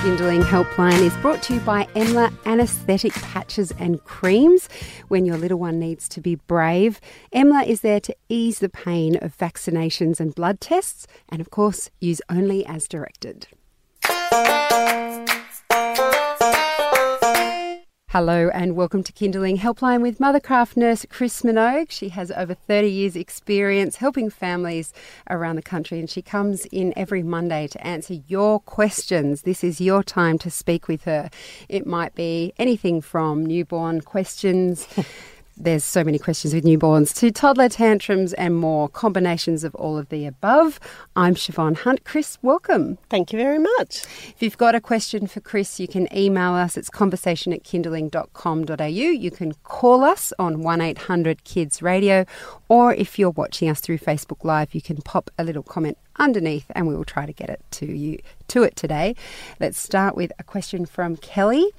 Kinderling Helpline is brought to you by Emla Anesthetic Patches and Creams. When your little one needs to be brave, Emla is there to ease the pain of vaccinations and blood tests, and of course, use only as directed. Hello and welcome to Kinderling Helpline with Mothercraft nurse Chris Minogue. She has over 30 years' experience helping families around the country and she comes in every Monday to answer your questions. This is your time to speak with her. It might be anything from newborn questions. There's so many questions with newborns to toddler tantrums and more combinations of all of the above. I'm Shevonne Hunt. Chris, welcome. Thank you very much. If you've got a question for Chris, you can email us. It's conversation at kinderling.com.au. You can call us on 1800 Kids Radio, or if you're watching us through Facebook Live, you can pop a little comment underneath and we will try to get it to you to it today. Let's start with a question from Kelly.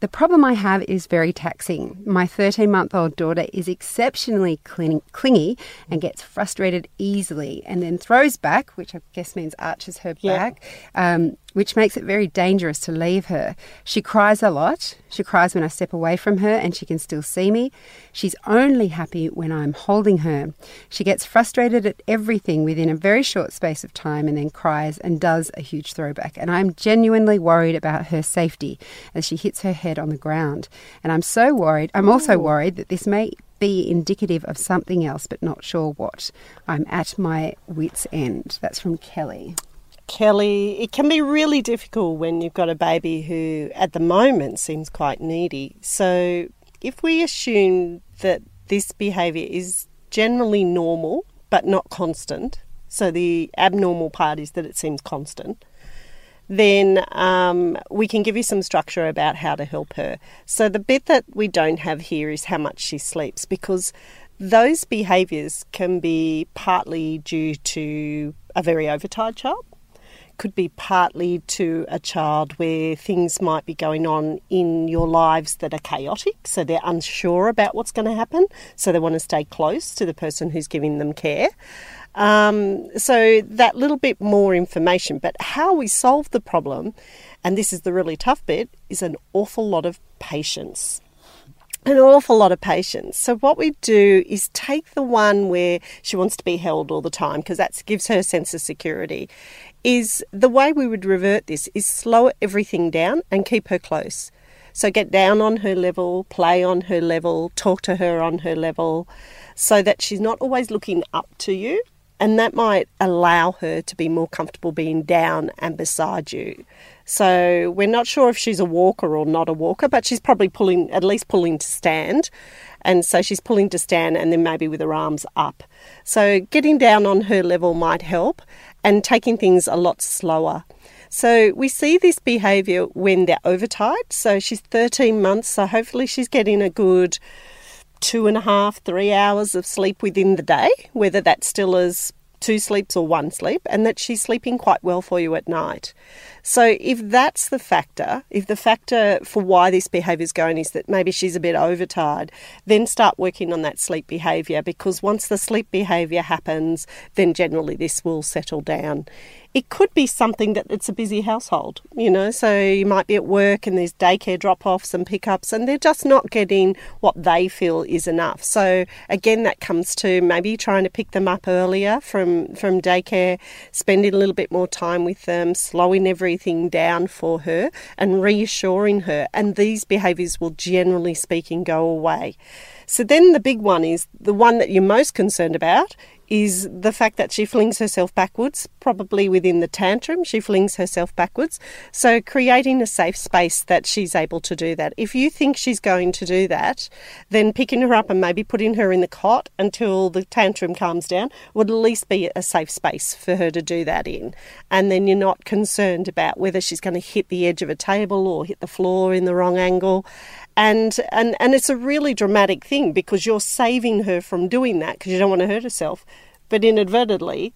The problem I have is very taxing. My 13 month old daughter is exceptionally clingy and gets frustrated easily and then throws back, which I guess means arches her Yeah. back, um, which makes it very dangerous to leave her. She cries a lot. She cries when I step away from her and she can still see me. She's only happy when I'm holding her. She gets frustrated at everything within a very short space of time and then cries and does a huge throwback. And I'm genuinely worried about her safety as she hits her head on the ground. And I'm so worried. I'm also worried that this may be indicative of something else, but not sure what. I'm at my wits' end. That's from Kelly. Kelly, it can be really difficult when you've got a baby who at the moment seems quite needy. So if we assume that this behaviour is generally normal but not constant, so the abnormal part is that it seems constant, then um, we can give you some structure about how to help her. So the bit that we don't have here is how much she sleeps because those behaviours can be partly due to a very overtired child could be partly to a child where things might be going on in your lives that are chaotic, so they're unsure about what's going to happen, so they want to stay close to the person who's giving them care. Um, so that little bit more information, but how we solve the problem, and this is the really tough bit, is an awful lot of patience an awful lot of patience. So what we do is take the one where she wants to be held all the time because that gives her a sense of security. Is the way we would revert this is slow everything down and keep her close. So get down on her level, play on her level, talk to her on her level, so that she's not always looking up to you. And that might allow her to be more comfortable being down and beside you. So we're not sure if she's a walker or not a walker, but she's probably pulling, at least pulling to stand. And so she's pulling to stand and then maybe with her arms up. So getting down on her level might help and taking things a lot slower. So we see this behaviour when they're overtired. So she's 13 months, so hopefully she's getting a good two and a half, three hours of sleep within the day, whether that still is two sleeps or one sleep, and that she's sleeping quite well for you at night. So, if that's the factor, if the factor for why this behaviour is going is that maybe she's a bit overtired, then start working on that sleep behaviour because once the sleep behaviour happens, then generally this will settle down. It could be something that it's a busy household, you know, so you might be at work and there's daycare drop offs and pickups, and they're just not getting what they feel is enough. So, again, that comes to maybe trying to pick them up earlier from, from daycare, spending a little bit more time with them, slowing everything down for her, and reassuring her. And these behaviours will generally speaking go away. So, then the big one is the one that you're most concerned about is the fact that she flings herself backwards, probably within the tantrum, she flings herself backwards. So, creating a safe space that she's able to do that. If you think she's going to do that, then picking her up and maybe putting her in the cot until the tantrum calms down would at least be a safe space for her to do that in. And then you're not concerned about whether she's going to hit the edge of a table or hit the floor in the wrong angle. And, and, and it's a really dramatic thing because you're saving her from doing that because you don't want to hurt herself. But inadvertently,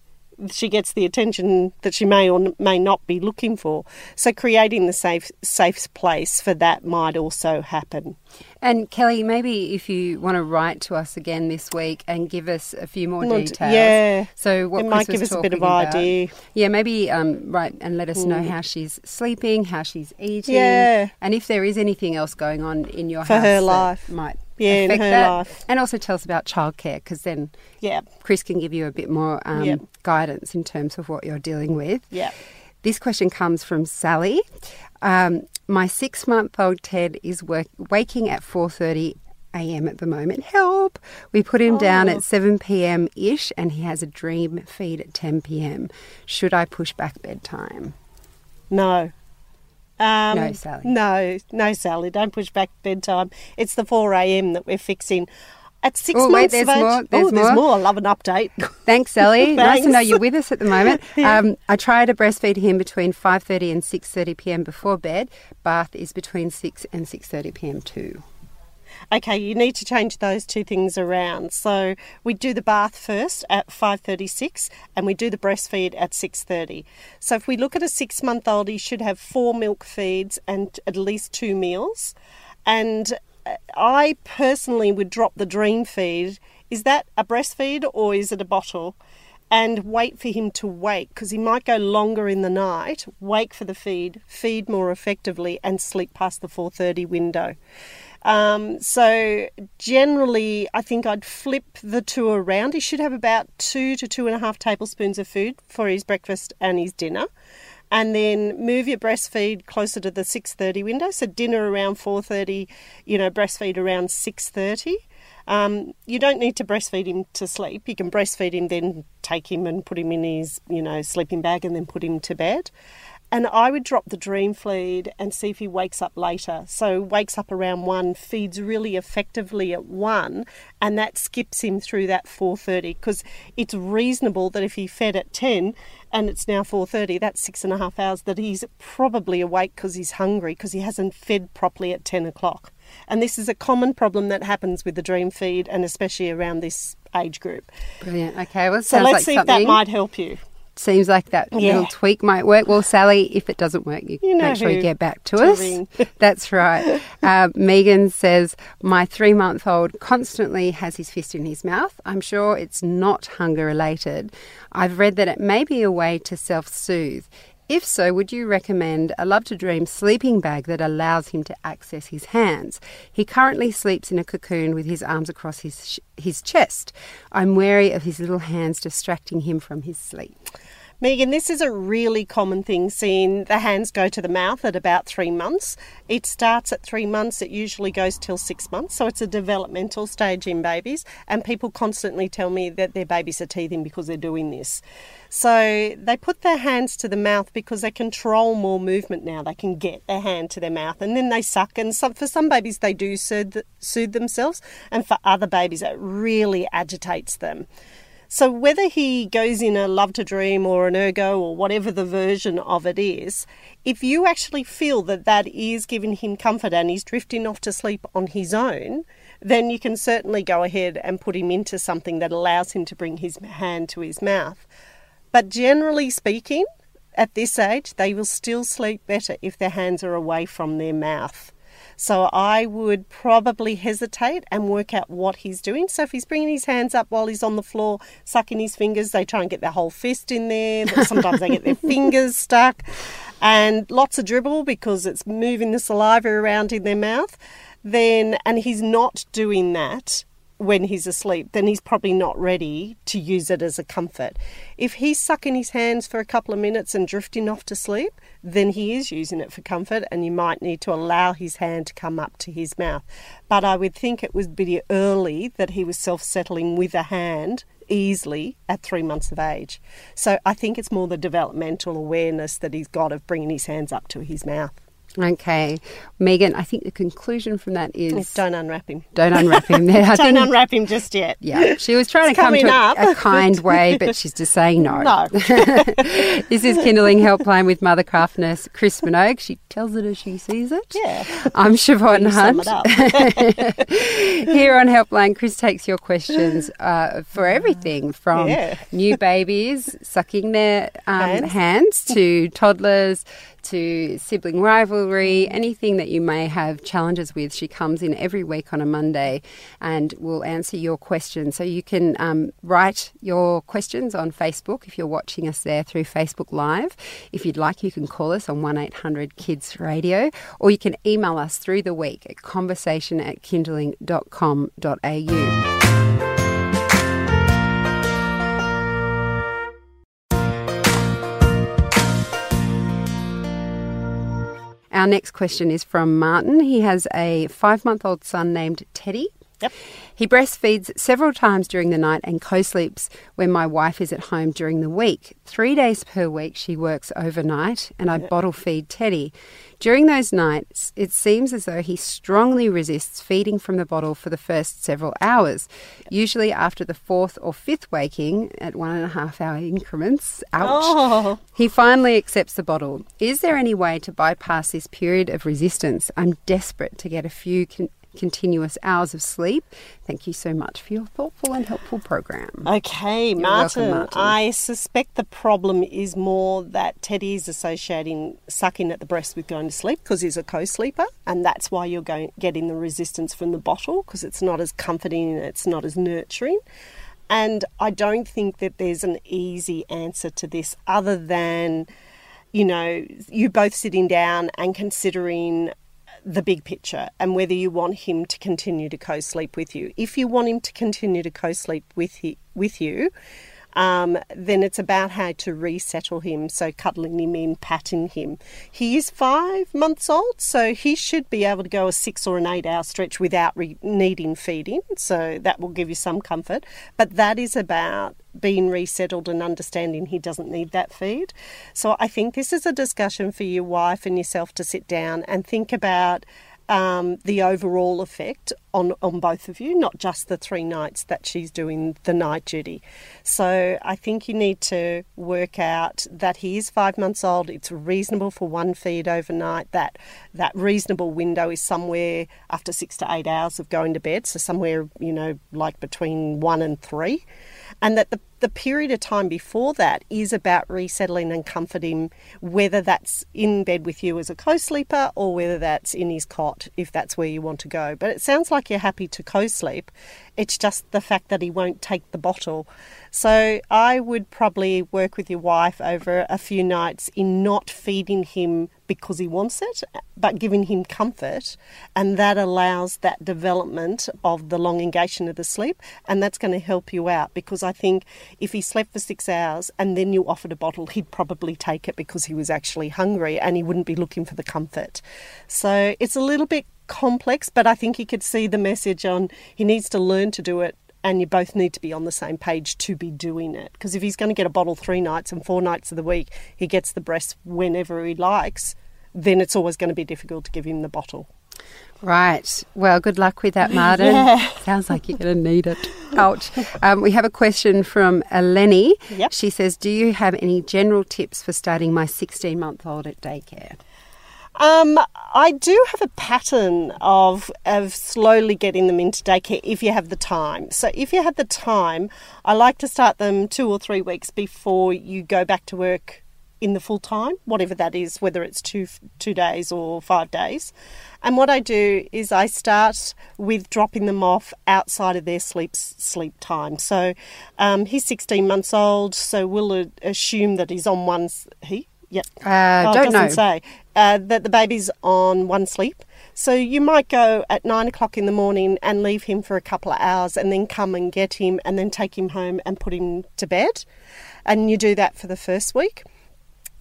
she gets the attention that she may or may not be looking for. So creating the safe safe place for that might also happen. And Kelly, maybe if you want to write to us again this week and give us a few more More details. yeah. So what It might Chris was give us a bit of about. idea. Mm. Yeah, maybe um, write and let us know how she's sleeping, how she's eating. Yeah. And if there is anything else going on in your For house her that life. might Yeah, in affect her that. life. And also tell us about childcare because then Yeah. Chris can give you a bit more um, Yep. guidance in terms of what you're dealing with. Yeah. This question comes from Sally. Um, my six-month-old Ted is work- waking at 4:30 a.m. at the moment. Help! We put him down Oh. at 7 p.m. ish, and he has a dream feed at 10 p.m. Should I push back bedtime? No. Um, No, Sally. No, no, Sally. Don't push back bedtime. It's the 4 a.m. that we're fixing. At six Oh, wait, months there's of age. more, there's oh, there's more. more. I love an update. Thanks, Sally. nice to know you're with us at the moment. Yeah. um, I try to breastfeed him between 5:30 and 6:30 p.m. before bed. Bath is between 6 and 6:30 p.m. too. Okay, you need to change those two things around. So we do the bath first at 5:36 and we do the breastfeed at 6:30. So if we look at a 6-month-old, he should have 4 milk feeds and at least 2 meals. And uh, I personally would drop the dream feed. Is that a breastfeed or is it a bottle? And wait for him to wake because he might go longer in the night. Wake for the feed, feed more effectively, and sleep past the 4:30 window. Um, so generally, I think I'd flip the two around. He should have about two to two and a half tablespoons of food for his breakfast and his dinner, and then move your breastfeed closer to the six thirty window. So dinner around four thirty, you know, breastfeed around six thirty. Um, you don't need to breastfeed him to sleep. You can breastfeed him, then take him and put him in his, you know, sleeping bag, and then put him to bed. And I would drop the dream feed and see if he wakes up later. So wakes up around one, feeds really effectively at one, and that skips him through that 4:30 because it's reasonable that if he fed at 10 and it's now 4:30, that's six and a half hours that he's probably awake because he's hungry because he hasn't fed properly at 10 o'clock. And this is a common problem that happens with the dream feed, and especially around this age group. Brilliant. Okay, well, So let's like see if that might help you. Seems like that Yeah. little tweak might work. Well, Sally, if it doesn't work, you, You know make sure you get back to to us. That's right. Uh, Megan says, My three month old constantly has his fist in his mouth. I'm sure it's not hunger related. I've read that it may be a way to self soothe. If so, would you recommend a Love to Dream sleeping bag that allows him to access his hands? He currently sleeps in a cocoon with his arms across his, his chest. I'm wary of his little hands distracting him from his sleep. Megan, this is a really common thing, seeing the hands go to the mouth at about three months. It starts at three months, it usually goes till six months, so it's a developmental stage in babies. And people constantly tell me that their babies are teething because they're doing this. So they put their hands to the mouth because they control more movement now. They can get their hand to their mouth and then they suck. And some, for some babies, they do soothe, soothe themselves, and for other babies, it really agitates them. So whether he goes in a love to dream or an ergo or whatever the version of it is, if you actually feel that that is giving him comfort and he's drifting off to sleep on his own, then you can certainly go ahead and put him into something that allows him to bring his hand to his mouth. But generally speaking, at this age, they will still sleep better if their hands are away from their mouth. So I would probably hesitate and work out what he's doing. So if he's bringing his hands up while he's on the floor, sucking his fingers, they try and get their whole fist in there. But sometimes they get their fingers stuck, and lots of dribble because it's moving the saliva around in their mouth. Then, and he's not doing that when he's asleep, then he's probably not ready to use it as a comfort. If he's sucking his hands for a couple of minutes and drifting off to sleep, then he is using it for comfort, and you might need to allow his hand to come up to his mouth. But I would think it would be early that he was self settling with a hand easily at three months of age. So I think it's more the developmental awareness that he's got of bringing his hands up to his mouth. Okay, Megan. I think the conclusion from that is Don't unwrap him. don't unwrap him. Don't think. unwrap him just yet. Yeah, she was trying It's to come to a, a kind way, but she's just saying no. No. this is Kinderling Helpline with Mothercraft nurse Chris Minogue. She tells it as she sees it. Yeah. I'm Shevonne Hunt. it up. Here on Helpline, Chris takes your questions uh, for everything from Yeah. new babies sucking their um, hands. Hands. to toddlers to sibling rivalry, anything that you may have challenges with. She comes in every week on a Monday and will answer your questions. So you can um, write your questions on Facebook if you're watching us there through Facebook Live. If you'd like, you can call us on 1 800 Kids Radio or you can email us through the week at conversation at kinderling.com.au. Our next question is from Martin. He has a five month old son named Teddy. Yep. He breastfeeds several times during the night and co sleeps when my wife is at home during the week. Three days per week, she works overnight, and I bottle feed Teddy. During those nights, it seems as though he strongly resists feeding from the bottle for the first several hours. Usually, after the fourth or fifth waking at one and a half hour increments, ouch, Oh. he finally accepts the bottle. Is there any way to bypass this period of resistance? I'm desperate to get a few con- continuous hours of sleep. Thank you so much for your thoughtful and helpful program. Okay, welcome, Martin, Martin. I suspect the problem is more that Teddy is associating sucking at the breast with going to sleep because he's a co-sleeper, and that's why you're going getting the resistance from the bottle because it's not as comforting and it's not as nurturing. And I don't think that there's an easy answer to this other than, you know, you both sitting down and considering the big picture and whether you want him to continue to co-sleep with you. If you want him to continue to co-sleep with he, with you, um, then it's about how to resettle him. So cuddling him in, patting him. He is five months old, so he should be able to go a six or an eight hour stretch without re- needing feeding. So that will give you some comfort. But that is about being resettled and understanding he doesn't need that feed. So I think this is a discussion for your wife and yourself to sit down and think about um, the overall effect on, on both of you, not just the three nights that she's doing the night duty. So I think you need to work out that he is five months old. It's reasonable for one feed overnight. That that reasonable window is somewhere after six to eight hours of going to bed. So somewhere you know like between one and three, and that the the period of time before that is about resettling and comforting, whether that's in bed with you as a co sleeper or whether that's in his cot, if that's where you want to go. But it sounds like you're happy to co sleep. It's just the fact that he won't take the bottle. So I would probably work with your wife over a few nights in not feeding him because he wants it, but giving him comfort. And that allows that development of the long engagement of the sleep. And that's going to help you out because I think if he slept for six hours and then you offered a bottle, he'd probably take it because he was actually hungry and he wouldn't be looking for the comfort. So it's a little bit complex, but I think he could see the message on he needs to learn to do it and you both need to be on the same page to be doing it. Because if he's going to get a bottle three nights and four nights of the week, he gets the breast whenever he likes, then it's always going to be difficult to give him the bottle. Right. Well, good luck with that, Martin. Sounds like you're going to need it. Ouch. Um, we have a question from Eleni. Yep. She says, Do you have any general tips for starting my 16 month old at daycare? Um, I do have a pattern of of slowly getting them into daycare if you have the time. So if you have the time, I like to start them two or three weeks before you go back to work in the full time, whatever that is, whether it's two two days or five days. And what I do is I start with dropping them off outside of their sleep sleep time. So um, he's 16 months old, so we'll assume that he's on one. He, yep. Uh, Oh, it don't doesn't know. say uh, that the baby's on one sleep. So you might go at nine o'clock in the morning and leave him for a couple of hours, and then come and get him, and then take him home and put him to bed. And you do that for the first week.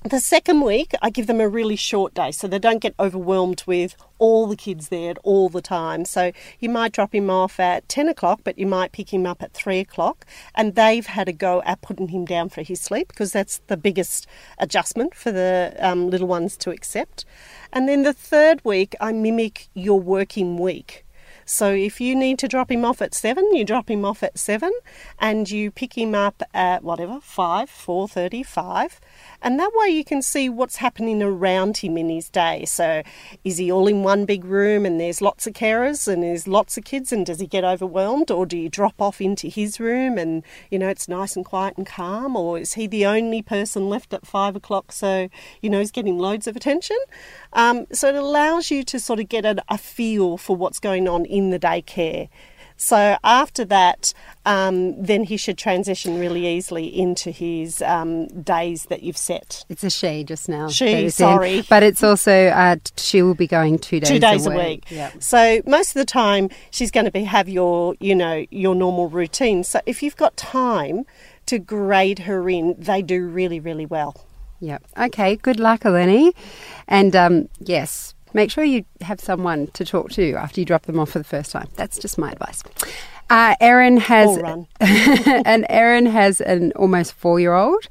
The second week, I give them a really short day so they don't get overwhelmed with all the kids there all the time. So you might drop him off at 10 o'clock, but you might pick him up at 3 o'clock, and they've had a go at putting him down for his sleep because that's the biggest adjustment for the um, little ones to accept. And then the third week, I mimic your working week. So if you need to drop him off at seven, you drop him off at seven, and you pick him up at whatever five, four thirty, five, and that way you can see what's happening around him in his day. So is he all in one big room and there's lots of carers and there's lots of kids, and does he get overwhelmed, or do you drop off into his room and you know it's nice and quiet and calm, or is he the only person left at five o'clock, so you know he's getting loads of attention? Um, so it allows you to sort of get a, a feel for what's going on in the daycare. So after that, um, then he should transition really easily into his um, days that you've set. It's a she just now. She, is in. sorry. But it's also, uh, she will be going two days Two days a a week. week. Yeah. So most of the time, she's going to be have your, you know, your normal routine. So if you've got time to grade her in, they do really, really well. Yep. Okay. Good luck, Eleni. And um, yes, make sure you have someone to talk to after you drop them off for the first time. That's just my advice. Uh, Erin has and Erin has an almost four-year-old.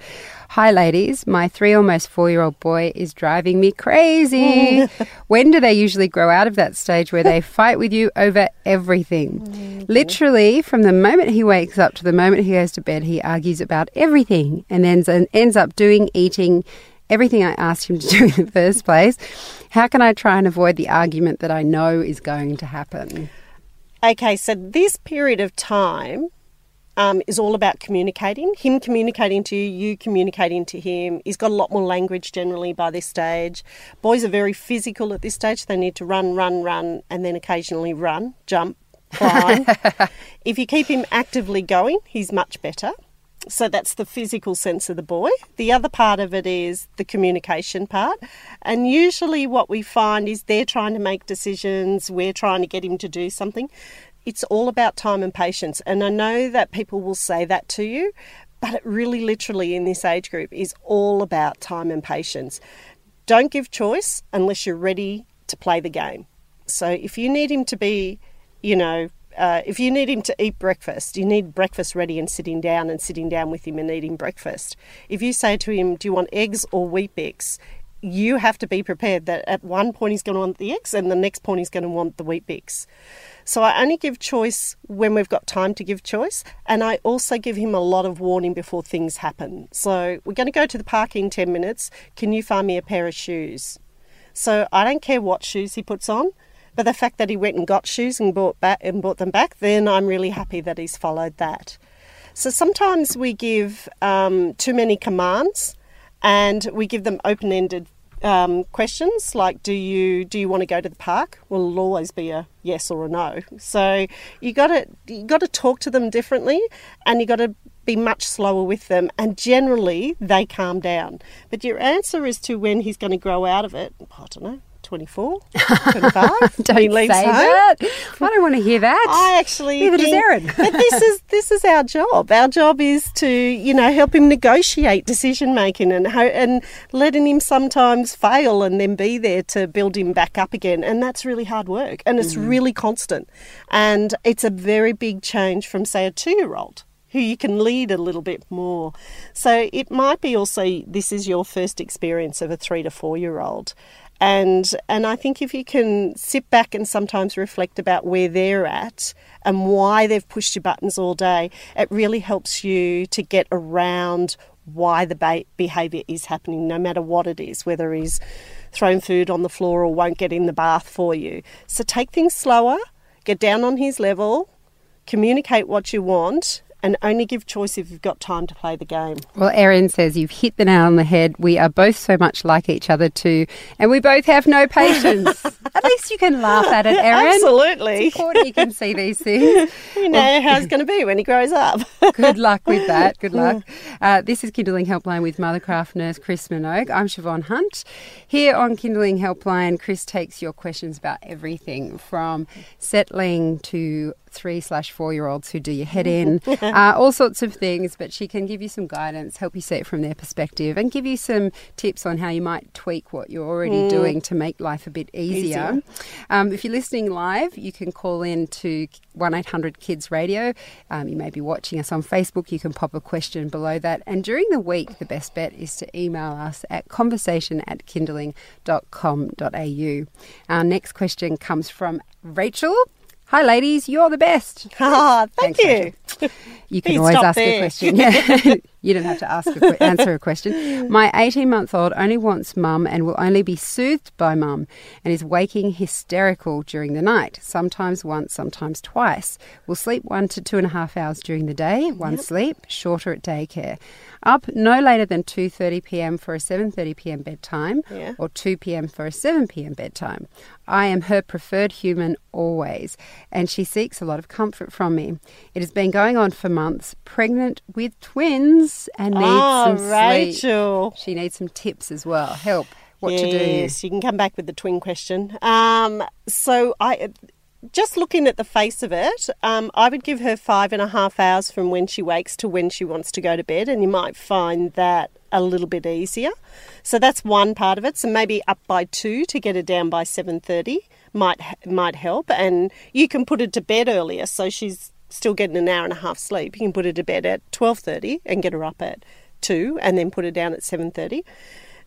Hi, ladies. My three almost four-year-old boy is driving me crazy. when do they usually grow out of that stage where they fight with you over everything? Literally, from the moment he wakes up to the moment he goes to bed, he argues about everything, and then and ends up doing, eating, everything I asked him to do in the first place. How can I try and avoid the argument that I know is going to happen? Okay, so this period of time um, is all about communicating. Him communicating to you, you communicating to him. He's got a lot more language generally by this stage. Boys are very physical at this stage. They need to run, run, run, and then occasionally run, jump, climb. if you keep him actively going, he's much better. So that's the physical sense of the boy. The other part of it is the communication part. And usually, what we find is they're trying to make decisions, we're trying to get him to do something. It's all about time and patience. And I know that people will say that to you, but it really, literally, in this age group, is all about time and patience. Don't give choice unless you're ready to play the game. So if you need him to be, you know, uh, if you need him to eat breakfast, you need breakfast ready and sitting down and sitting down with him and eating breakfast. If you say to him, Do you want eggs or Weet-Bix? You have to be prepared that at one point he's going to want the eggs and the next point he's going to want the Weet-Bix. So I only give choice when we've got time to give choice, and I also give him a lot of warning before things happen. So we're going to go to the park in 10 minutes. Can you find me a pair of shoes? So I don't care what shoes he puts on, but the fact that he went and got shoes and bought back and bought them back, then I'm really happy that he's followed that. So sometimes we give um, too many commands, and we give them open-ended um, questions like, "Do you do you want to go to the park?" Well, it'll always be a yes or a no. So you got to you got to talk to them differently, and you got to be much slower with them, and generally they calm down. But your answer as to when he's going to grow out of it, I don't know. 24, 25. Don't he leaves say home. that. I don't want to hear that. I actually Neither does think Erin. that this is this is our job. Our job is to you know help him negotiate decision making and ho- and letting him sometimes fail and then be there to build him back up again. And that's really hard work and it's mm-hmm. really constant. And it's a very big change from say a two year old who you can lead a little bit more. So it might be also this is your first experience of a three to four year old. And and I think if you can sit back and sometimes reflect about where they're at and why they've pushed your buttons all day, it really helps you to get around why the behaviour is happening, no matter what it is, whether he's throwing food on the floor or won't get in the bath for you. So take things slower, get down on his level, communicate what you want, and only give choice if you've got time to play the game. Well, Erin says you've hit the nail on the head. We are both so much like each other too, and we both have no patience. at least you can laugh at it, Erin. Absolutely. It's important you can see these things. You know how it's going to be when he grows up. Good luck with that. Good luck. Uh, this is Kinderling Helpline with Mothercraft nurse Chris Minogue. I'm Shevonne Hunt. Here on Kinderling Helpline, Chris takes your questions about everything from settling to three slash four year olds who do your head in, uh, all sorts of things. But she can give you some guidance, help you see it from their perspective, and give you some tips on how you might tweak what you're already doing to make life a bit easier. Easier. Um, if you're listening live, you can call in to 1 800 Kids Radio. Um, you may be watching us on Facebook. You can pop a question below that. And during the week, the best bet is to email us at conversation at kinderling.com.au. Our next question comes from Rachel. Hi, ladies. You're the best. Ah, thank Thanks, you. You can Please always ask a question. Yeah. you don't have to ask a que- answer a question. My 18 month old only wants mum and will only be soothed by mum and is waking hysterical during the night, sometimes once, sometimes twice. Will sleep one to two and a half hours during the day, one sleep, shorter at daycare. Up no later than 2:30 p.m. for a 7:30 p.m. bedtime Yeah. or 2 p.m. for a 7 p.m. bedtime. I am her preferred human always, and she seeks a lot of comfort from me. It has been going on for months, pregnant with twins, and needs Ah, some sleep. She needs some tips as well. Help. What to do. yes, you can come back with the twin question. Um, so I, just looking at the face of it, um, I would give her five and a half hours from when she wakes to when she wants to go to bed, and you might find that a little bit easier. So that's one part of it. So maybe up by two to get her down by seven thirty might might help, and you can put her to bed earlier, so she's still getting an hour and a half sleep. You can put her to bed at twelve thirty and get her up at two, and then put her down at seven thirty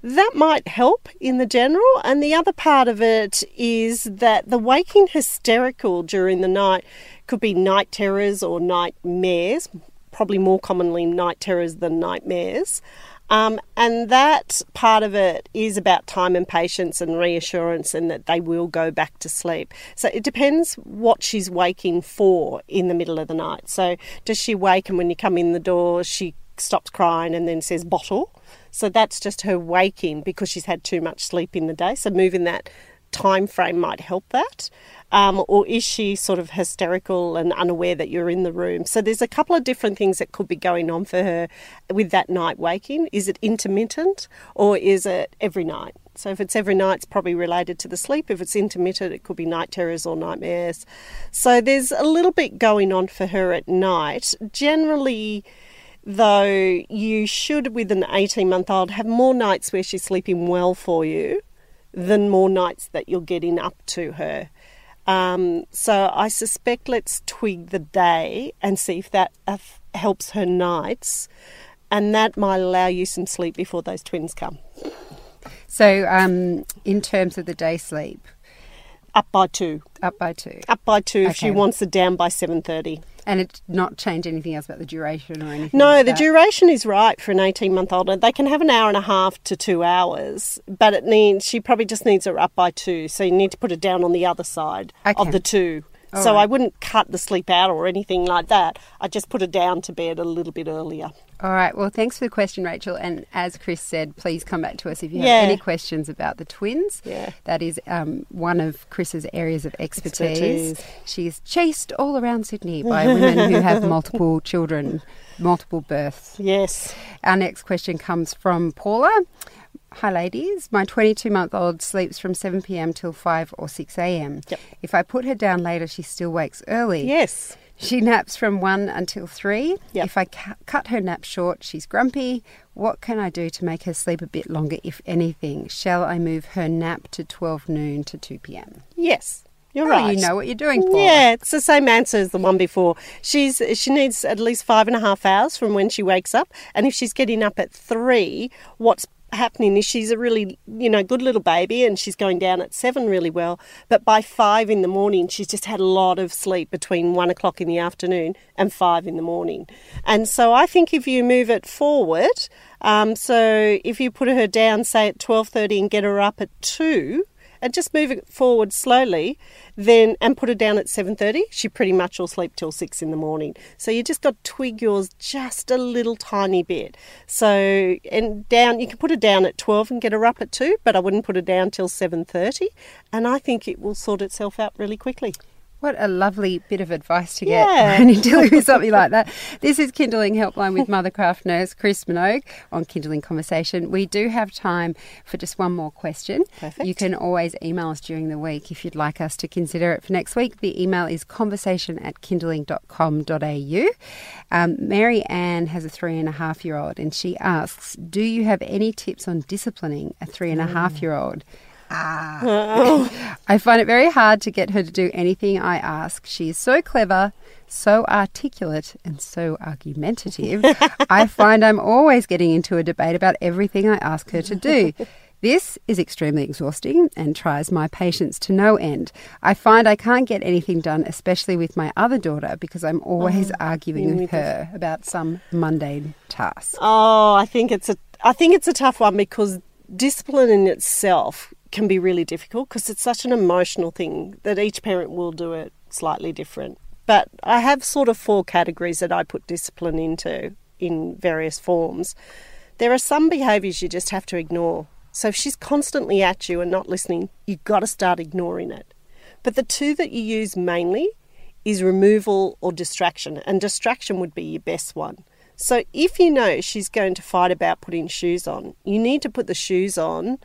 that might help in the general. And the other part of it is that the waking hysterical during the night could be night terrors or nightmares, probably more commonly night terrors than nightmares. Um, and that part of it is about time and patience and reassurance, and that they will go back to sleep. So it depends what she's waking for in the middle of the night. So, does she wake and when you come in the door, she stops crying and then says bottle? So that's just her waking because she's had too much sleep in the day. So moving that time frame might help that. Um, or is she sort of hysterical and unaware that you're in the room? So there's a couple of different things that could be going on for her with that night waking. Is it intermittent or is it every night? So if it's every night, it's probably related to the sleep. If it's intermittent, it could be night terrors or nightmares. So there's a little bit going on for her at night. Generally, though you should with an 18 month old have more nights where she's sleeping well for you than more nights that you're getting up to her. Um, so i suspect let's twig the day and see if that uh, helps her nights and that might allow you some sleep before those twins come. So, um, in terms of the day sleep, up by two up by two. up by two if she wants it down by 7.30 And it not change anything else about the duration or anything? No, like the that? duration is right for an 18 month old. They can have an hour and a half to two hours, but it needs, she probably just needs her up by two. So you need to put her down on the other side Okay. of the two. All so right. I wouldn't cut the sleep out or anything like that. I just put her down to bed a little bit earlier. All right. Well, thanks for the question, Rachel. And as Chris said, please come back to us if you have Yeah. any questions about the twins. Yeah. That is um, one of Chris's areas of expertise. Expertise. She's chased all around Sydney by women who have multiple children, multiple births. Yes. Our next question comes from Paula. Hi, ladies. My 22 month old sleeps from 7 pm till 5 or 6 am. Yep. If I put her down later, she still wakes early. Yes. She naps from 1 until 3. Yep. If I cu- cut her nap short, she's grumpy. What can I do to make her sleep a bit longer, if anything? Shall I move her nap to 12 noon to 2 pm? Yes. You're Oh, right. you know what you're doing, Paula. Yeah, it's the same answer as the one before. She's she needs at least five and a half hours from when she wakes up, and if she's getting up at three, what's happening is she's a really you know good little baby, and she's going down at seven really well. But by five in the morning, she's just had a lot of sleep between one o'clock in the afternoon and five in the morning, and so I think if you move it forward, um, so if you put her down say at twelve thirty and get her up at two and just move it forward slowly then and put her down at 7.30 she pretty much will sleep till 6 in the morning. So you just got to twig yours just a little tiny bit. So and down you can put her down at 12 and get her up at 2 but i wouldn't put her down till 7.30 and i think it will sort itself out really quickly What a lovely bit of advice to get Yeah. when you're dealing with something like that. This is Kinderling Helpline with Mothercraft nurse Chris Minogue on Kinderling Conversation. We do have time for just one more question. Perfect. You can always email us during the week if you'd like us to consider it for next week. The email is conversation at kinderling.com.au. Um, Mary Ann has a three and a half year old and she asks, Do you have any tips on disciplining a three and a half year old? Ah. I find it very hard to get her to do anything I ask. She is so clever, so articulate, and so argumentative. I find I'm always getting into a debate about everything I ask her to do. This is extremely exhausting and tries my patience to no end. I find I can't get anything done, especially with my other daughter, because I'm always arguing with her about some mundane task. Oh, I think it's a I think it's a tough one because discipline in itself can be really difficult because it's such an emotional thing that each parent will do it slightly different. But I have sort of four categories that I put discipline into in various forms. There are some behaviours you just have to ignore. So if she's constantly at you and not listening, you've got to start ignoring it. But the two that you use mainly is removal or distraction, and distraction would be your best one. So if you know she's going to fight about putting shoes on, you need to put the shoes on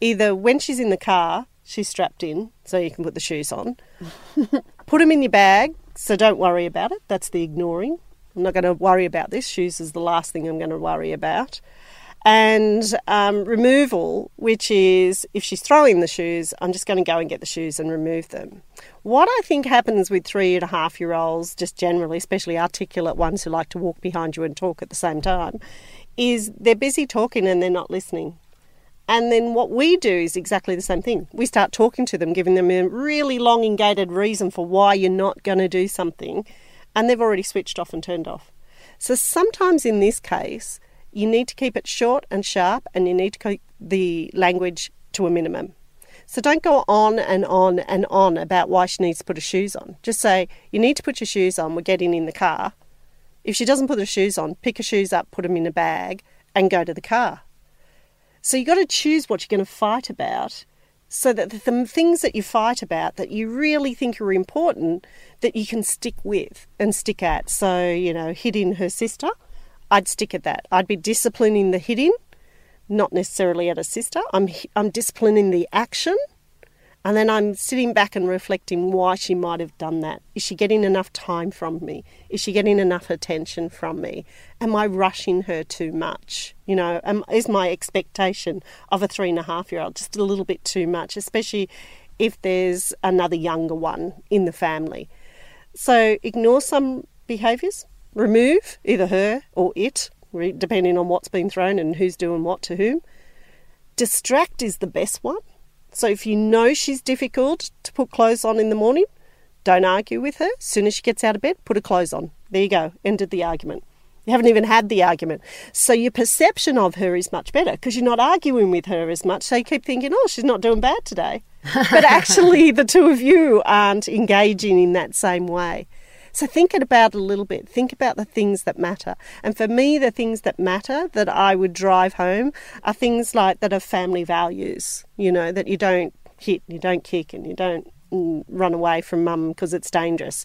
either when she's in the car, she's strapped in, so you can put the shoes on. put them in your bag, so don't worry about it. That's the ignoring. I'm not going to worry about this. Shoes is the last thing I'm going to worry about. And um, removal, which is if she's throwing the shoes, I'm just going to go and get the shoes and remove them. What I think happens with three and a half year olds, just generally, especially articulate ones who like to walk behind you and talk at the same time, is they're busy talking and they're not listening. And then what we do is exactly the same thing. We start talking to them, giving them a really long, engaged reason for why you're not going to do something, and they've already switched off and turned off. So sometimes in this case, you need to keep it short and sharp, and you need to keep the language to a minimum. So don't go on and on and on about why she needs to put her shoes on. Just say, You need to put your shoes on, we're getting in the car. If she doesn't put her shoes on, pick her shoes up, put them in a bag, and go to the car. So you've got to choose what you're going to fight about so that the th- things that you fight about that you really think are important that you can stick with and stick at. So, you know, hitting her sister, I'd stick at that. I'd be disciplining the hitting, not necessarily at a sister. I'm, I'm disciplining the action. And then I'm sitting back and reflecting why she might have done that. Is she getting enough time from me? Is she getting enough attention from me? Am I rushing her too much? You know, am, is my expectation of a three and a half year old just a little bit too much, especially if there's another younger one in the family? So ignore some behaviours, remove either her or it, depending on what's been thrown and who's doing what to whom. Distract is the best one. So if you know she's difficult to put clothes on in the morning, don't argue with her. As soon as she gets out of bed, put her clothes on. There you go. Ended the argument. You haven't even had the argument. So your perception of her is much better because you're not arguing with her as much. So you keep thinking, oh, she's not doing bad today. But actually, the two of you aren't engaging in that same way. So think it about a little bit. Think about the things that matter. And for me, the things that matter that I would drive home are things like that are family values. You know, that you don't hit, you don't kick, and you don't mm, run away from mum because it's dangerous.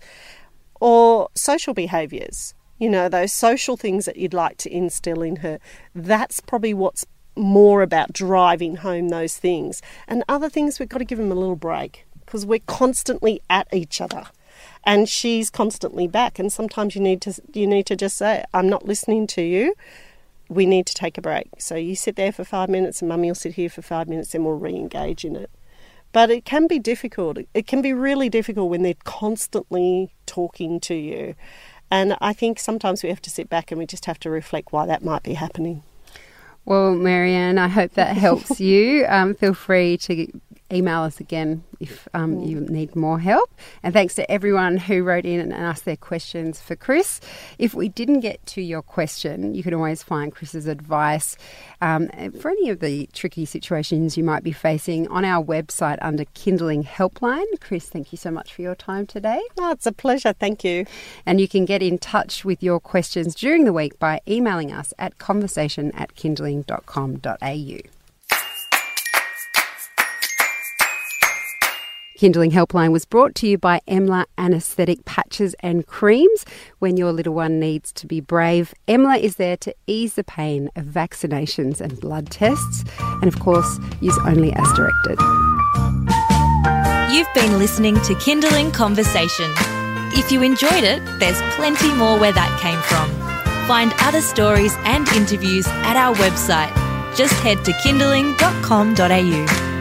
Or social behaviours. You know, those social things that you'd like to instill in her. That's probably what's more about driving home those things. And other things, we've got to give them a little break because we're constantly at each other and she's constantly back. And sometimes you need to you need to just say i'm not listening to you. We need to take a break. So you sit there for five minutes and mummy will sit here for five minutes and we'll re-engage in it. But it can be difficult. It can be really difficult when they're constantly talking to you. And i think sometimes we have to sit back and we just have to reflect why that might be happening. Well, Marianne, I hope that helps you. Um, feel free to email us again if um, you need more help. And thanks to everyone who wrote in and asked their questions for Chris. If we didn't get to your question, you can always find Chris's advice um, for any of the tricky situations you might be facing on our website under Kinderling Helpline. Chris, thank you so much for your time today. oh, it's a pleasure thank you And you can get in touch with your questions during the week by emailing us at conversation at kinderling.com.au. Kinderling Helpline was brought to you by EMLA Anaesthetic Patches and Creams. When your little one needs to be brave, EMLA is there to ease the pain of vaccinations and blood tests. And of course, use only as directed. You've been listening to Kinderling Conversation. If you enjoyed it, there's plenty more where that came from. Find other stories and interviews at our website. Just head to kinderling.com.au.